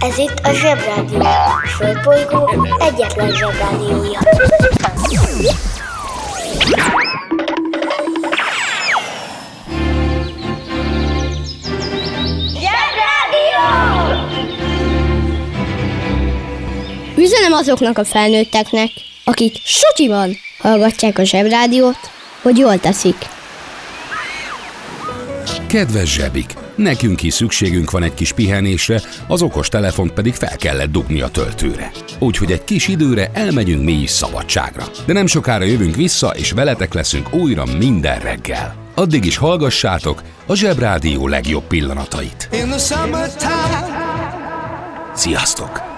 Ez itt a Zsebrádió. A Földbolygó egyetlen Zsebrádiója. Zsebrádió! Üzenem azoknak a felnőtteknek, akik sutyiban hallgatják a Zsebrádiót, hogy jól teszik. Kedves zsebik! Nekünk is szükségünk van egy kis pihenésre, az okos telefont pedig fel kellett dugni a töltőre. Úgyhogy egy kis időre elmegyünk mi is szabadságra. De nem sokára jövünk vissza, és veletek leszünk újra minden reggel. Addig is hallgassátok a Zsebrádió legjobb pillanatait. Sziasztok!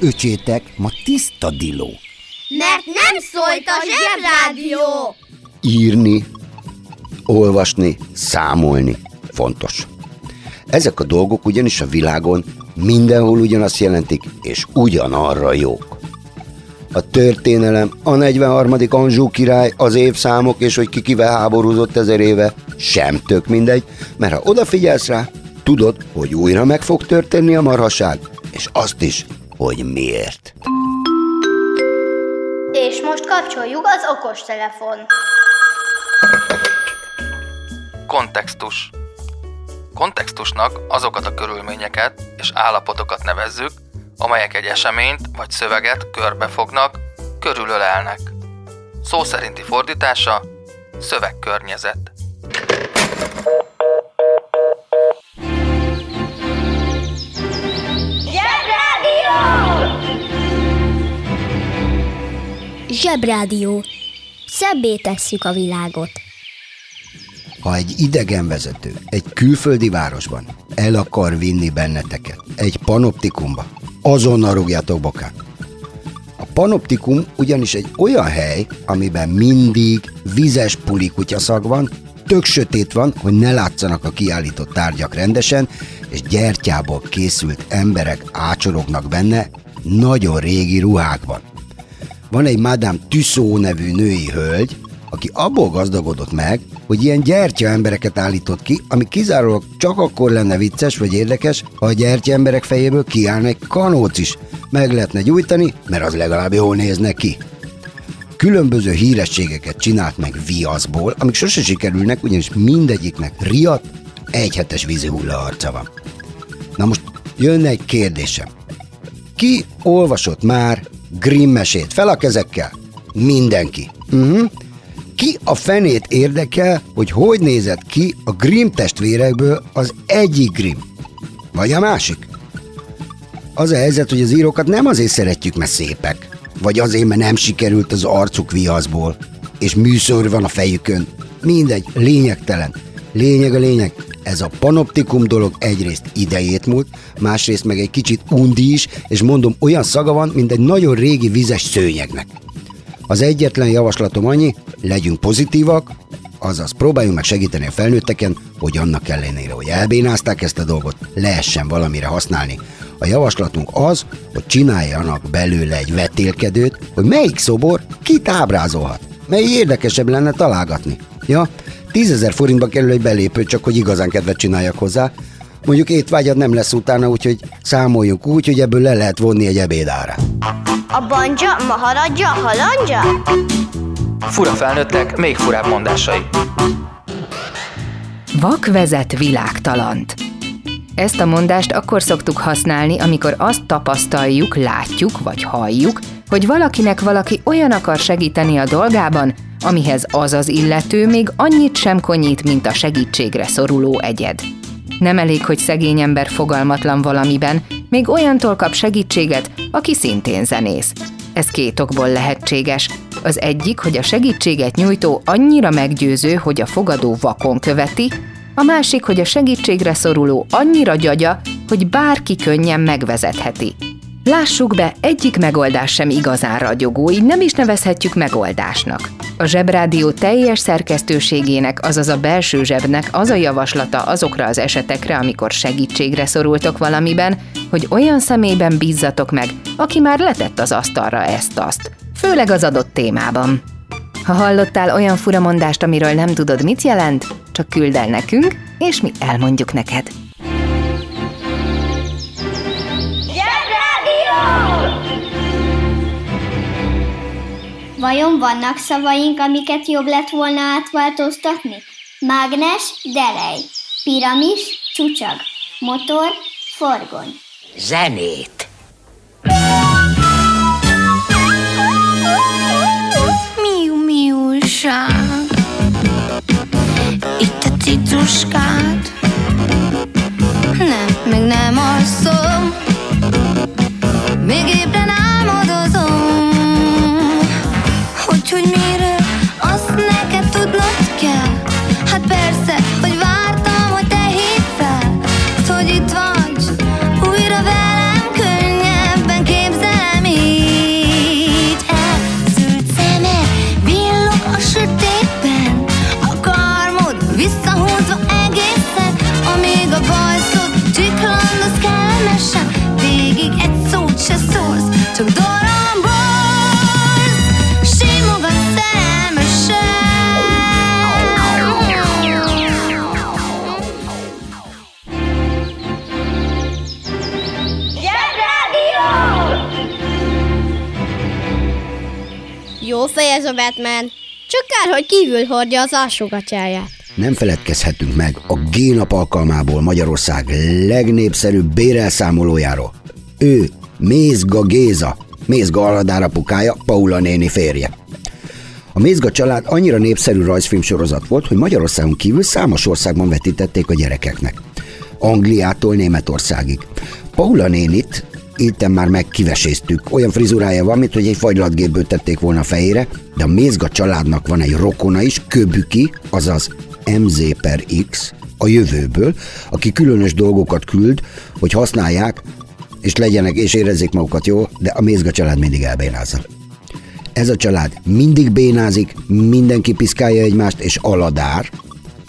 Öcsétek ma tiszta diló. Mert nem szólt a Zsebrádió! Írni, olvasni, számolni fontos. Ezek a dolgok ugyanis a világon mindenhol ugyanazt jelentik, és ugyanarra jók. A történelem, a 43. Anzsú király, az évszámok, és hogy ki kivel háborúzott ezer éve, sem tök mindegy, mert ha odafigyelsz rá, tudod, hogy újra meg fog történni a marhaság, és azt is, hogy miért. És most kapcsoljuk az okos telefon. Kontextus. Kontextusnak azokat a körülményeket és állapotokat nevezzük, amelyek egy eseményt vagy szöveget körbefognak, körülölelnek. Szó szerinti fordítása szövegkörnyezet. Zsebrádió. Szebbé tesszük a világot. Ha egy idegenvezető egy külföldi városban el akar vinni benneteket egy panoptikumba, azonnal rúgjátok bokát. A panoptikum ugyanis egy olyan hely, amiben mindig vizes pulikutya van, tök sötét van, hogy ne látszanak a kiállított tárgyak rendesen, és gyertyából készült emberek ácsorognak benne nagyon régi ruhákban. Van egy Madame Tussaud nevű női hölgy, aki abból gazdagodott meg, hogy ilyen gyertya embereket állított ki, ami kizárólag csak akkor lenne vicces vagy érdekes, ha a gyertya emberek fejéből kiállna egy kanóc is. Meg lehetne gyújtani, mert az legalább jól nézne ki. Különböző hírességeket csinált meg viaszból, amik sose sikerülnek, ugyanis mindegyiknek riadt, egyhetes vízi hulla arca van. Na most jönne egy kérdésem. Ki olvasott már Grimm mesét? Fel a kezekkel. Mindenki. Uh-huh. Ki a fenét érdekel, hogy hogy nézett ki a Grimm testvérekből az egyik Grimm? Vagy a másik? Az a helyzet, hogy az írókat nem azért szeretjük, mert szépek, vagy azért, mert nem sikerült az arcuk viaszból, és műszor van a fejükön. Mindegy, lényegtelen. Lényeg a lényeg, ez a panoptikum dolog egyrészt idejét múlt, másrészt meg egy kicsit undi is, és mondom, olyan szaga van, mint egy nagyon régi vizes szőnyegnek. Az egyetlen javaslatom annyi, legyünk pozitívak, azaz próbáljunk meg segíteni a felnőtteken, hogy annak ellenére, hogy elbénázták ezt a dolgot, lehessen valamire használni. A javaslatunk az, hogy csináljanak belőle egy vetélkedőt, hogy melyik szobor kit ábrázolhat. Mely érdekesebb lenne találgatni. Ja, 10 ezer forintba kerül egy belépő, csak hogy igazán kedvet csináljak hozzá. Mondjuk étvágyad nem lesz utána, úgyhogy számoljunk úgy, hogy ebből le lehet vonni egy ebédára. A banja, maharadja, halandja? Fura felnőttek, még furább mondásai. Vak vezet világtalant. Ezt a mondást akkor szoktuk használni, amikor azt tapasztaljuk, látjuk vagy halljuk, hogy valakinek valaki olyan akar segíteni a dolgában, amihez az az illető még annyit sem konyít, mint a segítségre szoruló egyed. Nem elég, hogy szegény ember fogalmatlan valamiben, még olyantól kap segítséget, aki szintén zenész. Ez két okból lehetséges. Az egyik, hogy a segítséget nyújtó annyira meggyőző, hogy a fogadó vakon követi, a másik, hogy a segítségre szoruló annyira gyagya, hogy bárki könnyen megvezetheti. Lássuk be, egyik megoldás sem igazán ragyogó, így nem is nevezhetjük megoldásnak. A Zsebrádió teljes szerkesztőségének, azaz a belső zsebnek az a javaslata azokra az esetekre, amikor segítségre szorultok valamiben, hogy olyan személyben bízzatok meg, aki már letett az asztalra ezt-azt, főleg az adott témában. Ha hallottál olyan furamondást, amiről nem tudod, mit jelent, csak küld el nekünk, és mi elmondjuk neked. Vajon vannak szavaink, amiket jobb lett volna átváltoztatni? Mágnes, delej. Piramis, csúcsag. Motor, forgony. Zenét. Miu miúság Itt a cicuskád a Batman. Csak kár, hogy kívül hordja az alsógatyáját. Nem feledkezhetünk meg a G-nap alkalmából Magyarország legnépszerűbb bérelszámolójáról. Ő Mézga Géza, Mézga Aladár apukája, Paula néni férje. A Mézga család annyira népszerű rajzfilm sorozat volt, hogy Magyarországon kívül számos országban vetítették a gyerekeknek. Angliától Németországig. Paula nénit itten már megkiveséztük. Olyan frizurája van, mint hogy egy fagylatgépből tették volna fejére, de a Mézga családnak van egy rokona is, Köbüki, azaz MZ per X, a jövőből, aki különös dolgokat küld, hogy használják, és legyenek, és érezzék magukat jó, de a Mézga család mindig elbénázza. Ez a család mindig bénázik, mindenki piszkálja egymást, és aladár,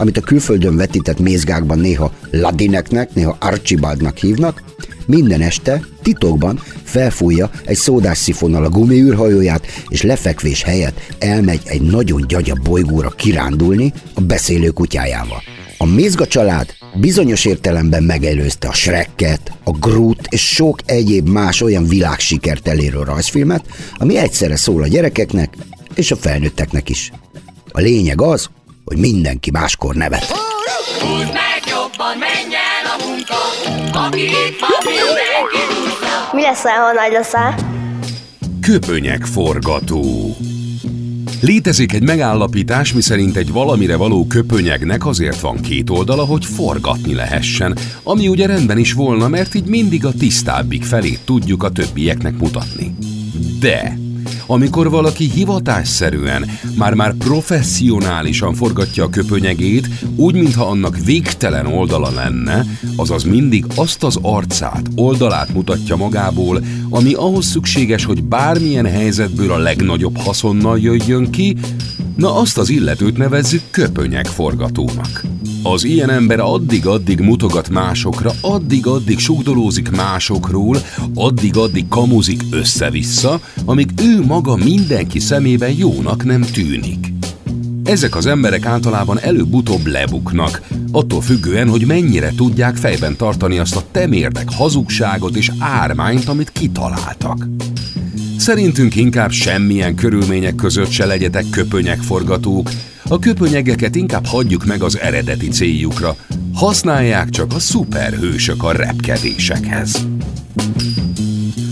amit a külföldön vetített mézgákban néha Ladineknek, néha Archibaldnak hívnak, minden este titokban felfújja egy szódás szifonnal a gumiűrhajóját, és lefekvés helyett elmegy egy nagyon gyagya bolygóra kirándulni a beszélő kutyájával. A Mézga család bizonyos értelemben megelőzte a Shrekket, a Groot és sok egyéb más olyan világsikert elérő rajzfilmet, ami egyszerre szól a gyerekeknek és a felnőtteknek is. A lényeg az, hogy mindenki máskor nevet. Húzd meg jobban, menjen a munka, aki itt van, mindenki húzza. Mi leszel, ha nagy leszel? Köpönyek forgató. Létezik egy megállapítás, miszerint egy valamire való köpönyegnek azért van két oldala, hogy forgatni lehessen, ami ugye rendben is volna, mert így mindig a tisztábbik felét tudjuk a többieknek mutatni. De amikor valaki hivatásszerűen, már-már professzionálisan forgatja a köpönyegét, úgy, mintha annak végtelen oldala lenne, azaz mindig azt az arcát, oldalát mutatja magából, ami ahhoz szükséges, hogy bármilyen helyzetből a legnagyobb haszonnal jöjjön ki, na azt az illetőt nevezzük köpönyegforgatónak. Az ilyen ember addig-addig mutogat másokra, addig-addig sugdolózik másokról, addig-addig kamuzik össze-vissza, amíg ő maga mindenki szemében jónak nem tűnik. Ezek az emberek általában előbb-utóbb lebuknak, attól függően, hogy mennyire tudják fejben tartani azt a temérdek hazugságot és ármányt, amit kitaláltak. Szerintünk inkább semmilyen körülmények között se legyetek köpönyegforgatók, a köpönyegeket inkább hagyjuk meg az eredeti céljukra, használják csak a szuperhősök a repkedésekhez.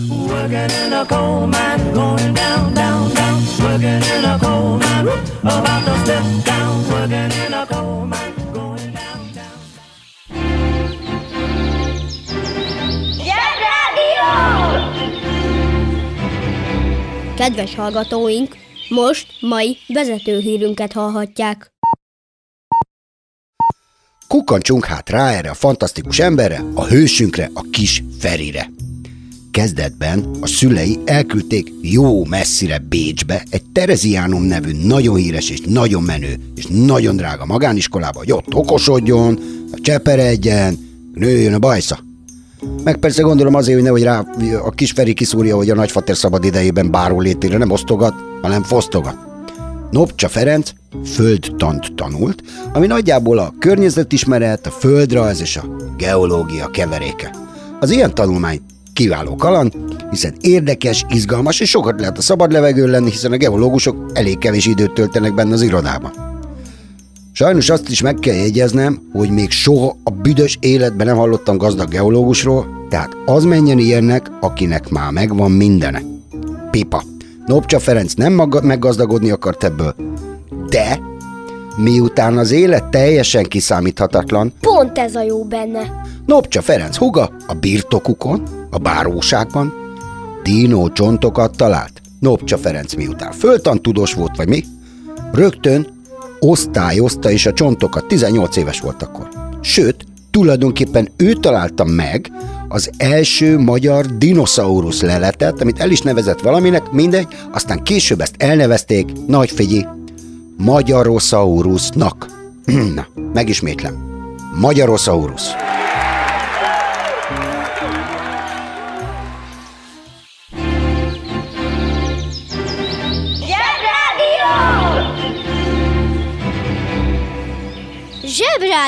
Working in a coal mine, going down, down, down. Working in a coal mine, woo, about to step down. Working in a coal mine, going down, down. Kedves hallgatóink, most mai vezetőhírünket hallhatják. Kukkancsunk hát rá erre a fantasztikus emberre, a hősünkre, a kis Ferire. Kezdetben a szülei elküldték jó messzire Bécsbe egy Tereziánum nevű nagyon híres és nagyon menő és nagyon drága magániskolába, hogy ott okosodjon, cseperedjen, nőjön a bajsza. Meg persze gondolom azért, hogy nehogy rá a kis Feri kiszúrja, hogy a nagyfater szabad idejében báró létére nem osztogat, hanem fosztogat. Nopcsa Ferenc földtant tanult, ami nagyjából a környezetismeret, a földrajz és a geológia keveréke. Az ilyen tanulmány kiváló kaland, hiszen érdekes, izgalmas és sokat lehet a szabad levegőn lenni, hiszen a geológusok elég kevés időt töltenek benne az irodában. Sajnos azt is meg kell jegyeznem, hogy még soha a büdös életben nem hallottam gazdag geológusról, tehát az menjen ilyennek, akinek már megvan mindene. Pipa. Nopcsa Ferenc nem maga- meggazdagodni akart ebből, de miután az élet teljesen kiszámíthatatlan, Pont ez a jó benne. Nopcsa Ferenc huga a birtokukon, a báróságban dino csontokat talált. Nopcsa Ferenc miután föltan tudós volt, vagy mi, rögtön osztályozta is a csontokat, 18 éves volt akkor. Sőt, tulajdonképpen ő találta meg az első magyar dinoszaurusz leletet, amit el is nevezett valaminek, mindegy, aztán később ezt elnevezték, nagy figyi, Magyarosaurusnak. Na, megismétlem. Magyarosaurus.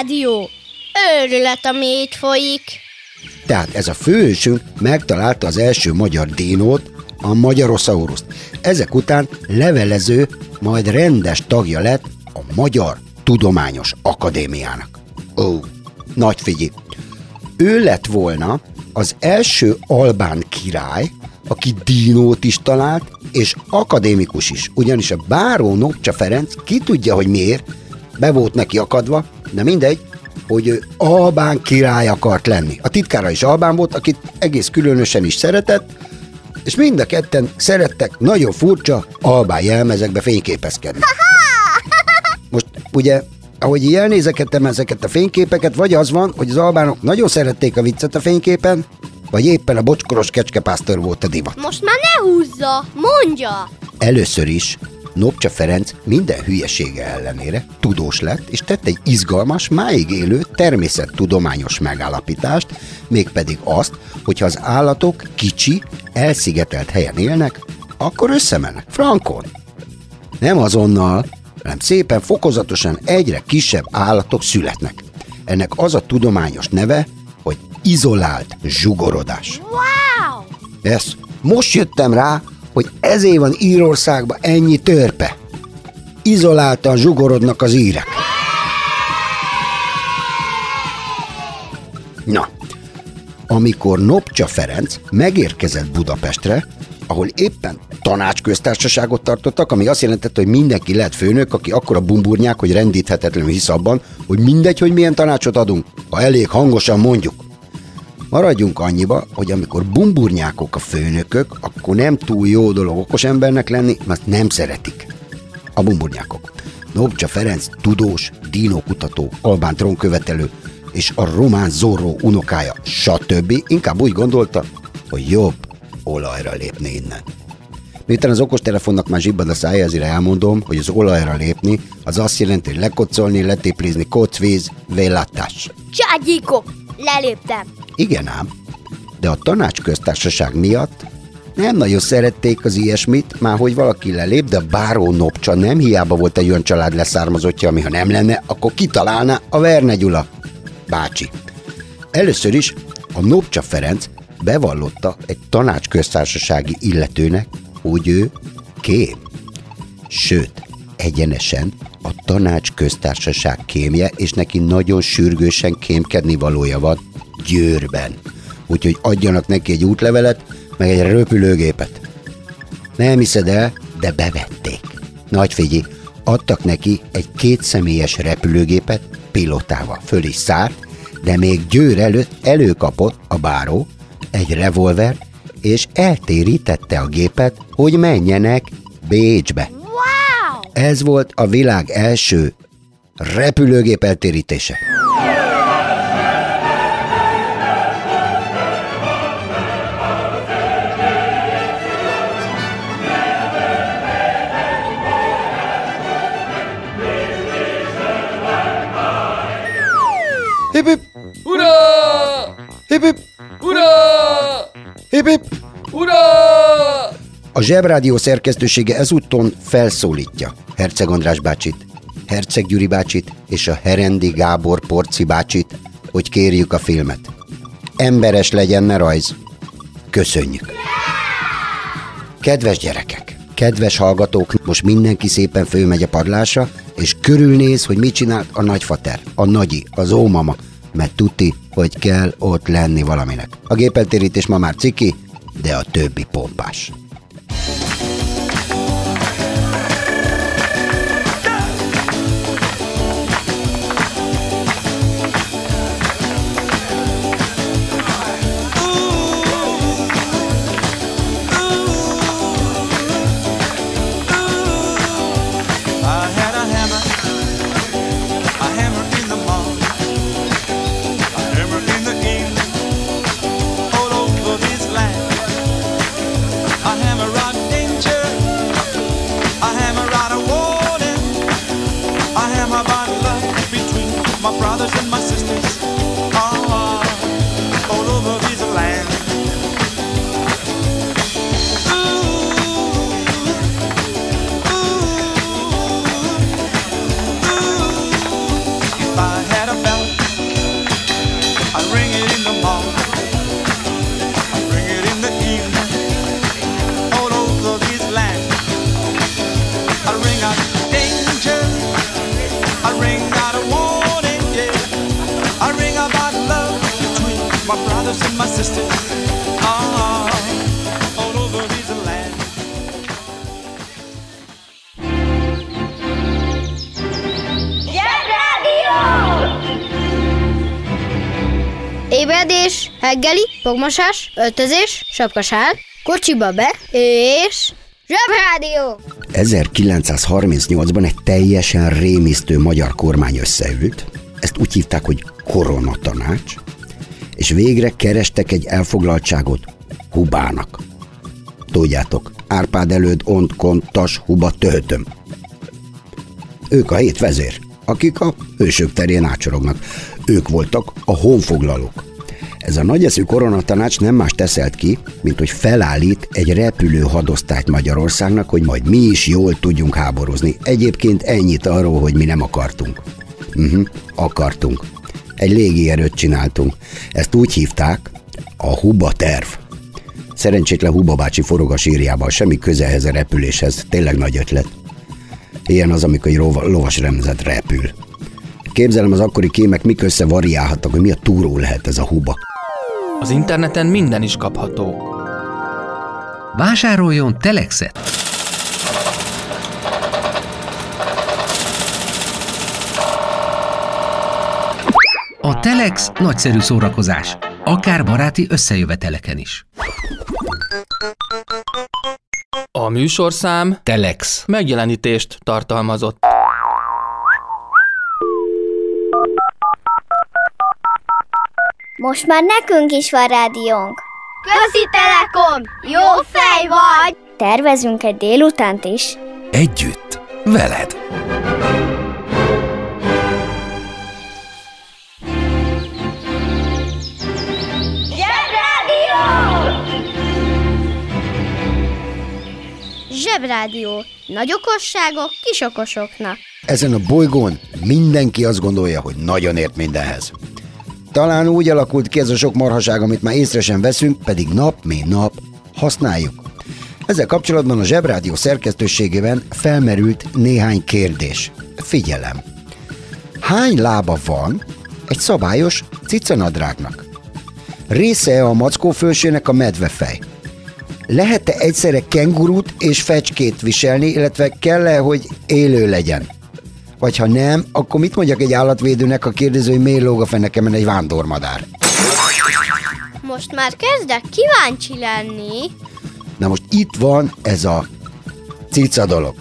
Zsebrádió! Őrület, ami itt folyik. Tehát ez a főhősünk megtalálta az első magyar dinót, a Magyarosauruszt. Ezek után levelező, majd rendes tagja lett a Magyar Tudományos Akadémiának. Ó, nagy figyi. Ő lett volna az első albán király, aki dinót is talált, és akadémikus is, ugyanis a báró Nopcsa Ferenc ki tudja, hogy miért, be volt neki akadva, de mindegy, hogy ő albán király akart lenni. A titkára is albán volt, akit egész különösen is szeretett, és mind a ketten szerettek nagyon furcsa albán jelmezekbe fényképezkedni. Most ugye, ahogy így elnézekedtem ezeket a fényképeket, vagy az van, hogy az albánok nagyon szerették a viccet a fényképen, vagy éppen a bocskoros kecskepásztor volt a divat. Most már ne húzza, mondja! Először is Nopcsa Ferenc minden hülyesége ellenére tudós lett, és tett egy izgalmas, máig élő természettudományos megállapítást, mégpedig azt, hogyha az állatok kicsi, elszigetelt helyen élnek, akkor összemennek, frankon. Nem azonnal, hanem szépen fokozatosan egyre kisebb állatok születnek. Ennek az a tudományos neve, hogy izolált zsugorodás. Wow! Ez. Most jöttem rá, hogy ezért van Írországban ennyi törpe. Izoláltan zsugorodnak az írek. Na, amikor Nopcsa Ferenc megérkezett Budapestre, ahol éppen tanácsköztársaságot tartottak, ami azt jelentette, hogy mindenki lehet főnök, aki akkora bumburnyák, hogy rendíthetetlenül hisz abban, hogy mindegy, hogy milyen tanácsot adunk, ha elég hangosan mondjuk. Maradjunk annyiba, hogy amikor bumburnyákok a főnökök, akkor nem túl jó dolog okos embernek lenni, mert nem szeretik. A bumburnyákok. Nobcsa Ferenc tudós, dínókutató, albán trónkövetelő és a román Zorro unokája, stb. inkább úgy gondolta, hogy jobb olajra lépni innen. Miután az okostelefonnak már zsibbad a szája, ezért elmondom, hogy az olajra lépni, az azt jelenti, hogy lekocolni, letéplizni, kocvíz, vélatás. Cságyikok! Leléptem! Igen ám, de a tanácsköztársaság miatt nem nagyon szerették az ilyesmit, már hogy valaki lelép, de báró Nopcsa nem hiába volt egy olyan család leszármazottja, ami ha nem lenne, akkor kitalálná a Verne Gyula bácsi. Először is a Nopcsa Ferenc bevallotta egy tanácsköztársasági illetőnek, hogy ő kém. Sőt, egyenesen a tanács köztársaság kémje, és neki nagyon sürgősen kémkedni valója van Győrben. Úgyhogy adjanak neki egy útlevelet, meg egy röpülőgépet. Nem hiszed el, de bevették. Nagy figyelj, adtak neki egy kétszemélyes repülőgépet pilotával. Föl is szállt, de még Győr előtt előkapott a báró egy revolver, és eltérítette a gépet, hogy menjenek Bécsbe. Wow! Ez volt a világ első repülőgép eltérítése. Ura! Hip hip! Ura! Hip hip! Ura! A Zsebrádió szerkesztősége ezúton felszólítja Herceg András bácsit, Herceg Gyuri bácsit és a Herendi Gábor Porci bácsit, hogy kérjük a filmet. Emberes legyen, ne rajz. Köszönjük! Kedves gyerekek, kedves hallgatók, most mindenki szépen fölmegy a padlásra, és körülnéz, hogy mit csinált a nagyfater, a nagyi, az ómama, mert tuti, hogy kell ott lenni valaminek. A gépeltérítés ma már ciki, de a többi pompás. Brothers and my sisters, ah, all over this land. Ébredés, reggeli, fogmosás, öltözés, sapkasál, kocsiba be, és... Zsebrádió! 1938-ban egy teljesen rémisztő magyar kormány összeült, ezt úgy hívták, hogy koronatanács, és végre kerestek egy elfoglaltságot Hubának. Tudjátok, Árpád előtt ont kontas Huba töhötöm. Ők a hét vezér, akik a hősök terén ácsorognak. Ők voltak a honfoglalók. Ez a nagyeszű koronatanács nem más teszelt ki, mint hogy felállít egy repülő hadosztályt Magyarországnak, hogy majd mi is jól tudjunk háborúzni. Egyébként ennyit arról, hogy mi nem akartunk. Uh-huh, akartunk. Egy légierőt csináltunk. Ezt úgy hívták, a Huba terv. Szerencsétlen Huba bácsi forog a sírjában, semmi köze ehhez a repüléshez, tényleg nagy ötlet. Ilyen az, amikor egy rova- lovas remzet repül. Képzelem az akkori kémek mik össze variálhattak, hogy mi a túró lehet ez a huba. Az interneten minden is kapható. Vásároljon Telexet! Telex nagyszerű szórakozás, akár baráti összejöveteleken is. A műsorszám Telex. megjelenítést tartalmazott. Most már nekünk is van rádiónk. Közi Telekom! Jó fej vagy! Tervezünk egy délutánt is. Együtt, veled. Zsebrádió. Nagy okosságok kis okosoknak. Ezen a bolygón mindenki azt gondolja, hogy nagyon ért mindenhez. Talán úgy alakult ki ez a sok marhaság, amit már észre sem veszünk, pedig nap mint nap használjuk. Ezzel kapcsolatban a Zsebrádió szerkesztőségében felmerült néhány kérdés. Figyelem! Hány lába van egy szabályos cicanadrágnak? Része a mackó fölsének a medvefej. Lehet-e egyszerre kengurút és fecskét viselni, illetve kell-e, hogy élő legyen? Vagy ha nem, akkor mit mondjak egy állatvédőnek, a kérdező, hogy miért lóg a fenekemen egy vándormadár? Most már kezdek kíváncsi lenni. Na most itt van ez a cica dolog.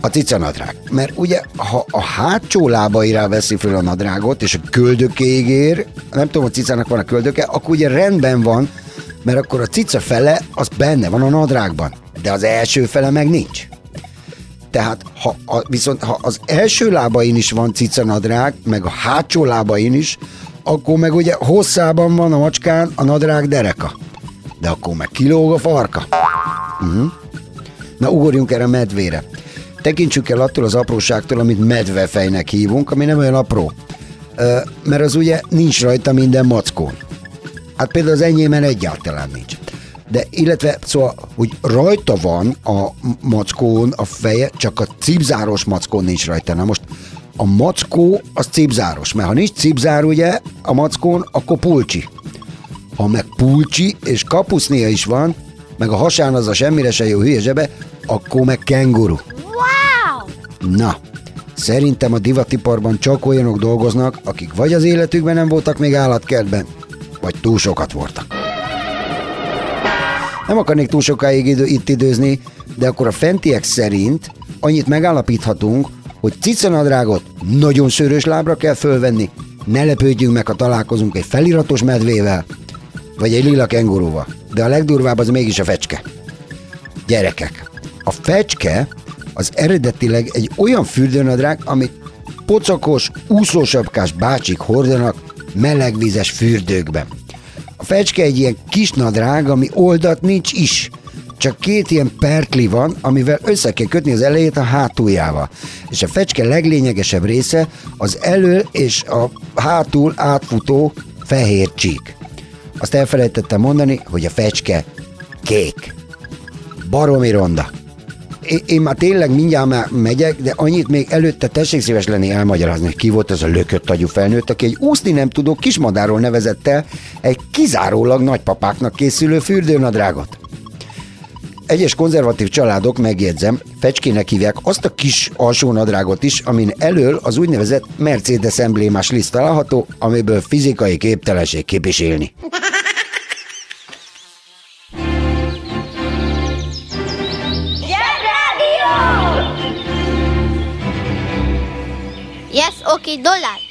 A cica nadrág. Mert ugye, ha a hátsó lábaira veszi föl a nadrágot, és a köldökéig ér, nem tudom, hogy cicának van a köldöke, akkor ugye rendben van, mert akkor a cica fele az benne van a nadrágban, de az első fele meg nincs. Tehát ha a, viszont ha az első lábain is van cicanadrág, meg a hátsó lábain is, akkor meg ugye hosszában van a macskán a nadrág dereka. De akkor meg kilóg a farka. Uh-huh. Na ugorjunk erre a medvére. Tekintsük el attól az apróságtól, amit medvefejnek hívunk, ami nem olyan apró. Ö, mert az ugye nincs rajta minden mackón. Hát például az enyémen egyáltalán nincs. De illetve, szóval, hogy rajta van a mackón a feje, csak a cipzáros mackón nincs rajta. Na most a mackó az cipzáros, mert ha nincs cipzár ugye a mackón, akkor pulcsi. Ha meg pulcsi és kapusznia is van, meg a hasán az a semmire se jó hülye zsebe, akkor meg kenguru. Wow! Na, szerintem a divatiparban csak olyanok dolgoznak, akik vagy az életükben nem voltak még állatkertben, vagy túl sokat voltak. Nem akarnék túl sokáig idő, itt időzni, de akkor a fentiek szerint annyit megállapíthatunk, hogy cicanadrágot nagyon szőrös lábra kell fölvenni, ne lepődjünk meg, ha találkozunk egy feliratos medvével, vagy egy lila kengurúval. De a legdurvább az mégis a fecske. Gyerekek, a fecske az eredetileg egy olyan fürdőnadrág, amit pocakos, úszósapkás bácsik hordanak melegvizes fürdőkben. A fecske egy ilyen kis nadrág, ami oldat nincs is. Csak két ilyen perkli van, amivel össze kell kötni az elejét a hátuljával. És a fecske leglényegesebb része az elő és a hátul átfutó fehér csík. Azt elfelejtettem mondani, hogy a fecske kék. Baromi ronda. Én, én már tényleg mindjárt már megyek, de annyit még előtte tessék szíves lenni elmagyarázni, hogy ki volt az a lökött agyú felnőtt, aki egy úszni nem tudó kismadáról nevezett el egy kizárólag nagypapáknak készülő fürdőnadrágot. Egyes konzervatív családok, megjegyzem, fecskének hívják azt a kis alsónadrágot is, amin elől az úgynevezett Mercedes emblémás liszt található, amiből fizikai képtelenség képviselni. dólar.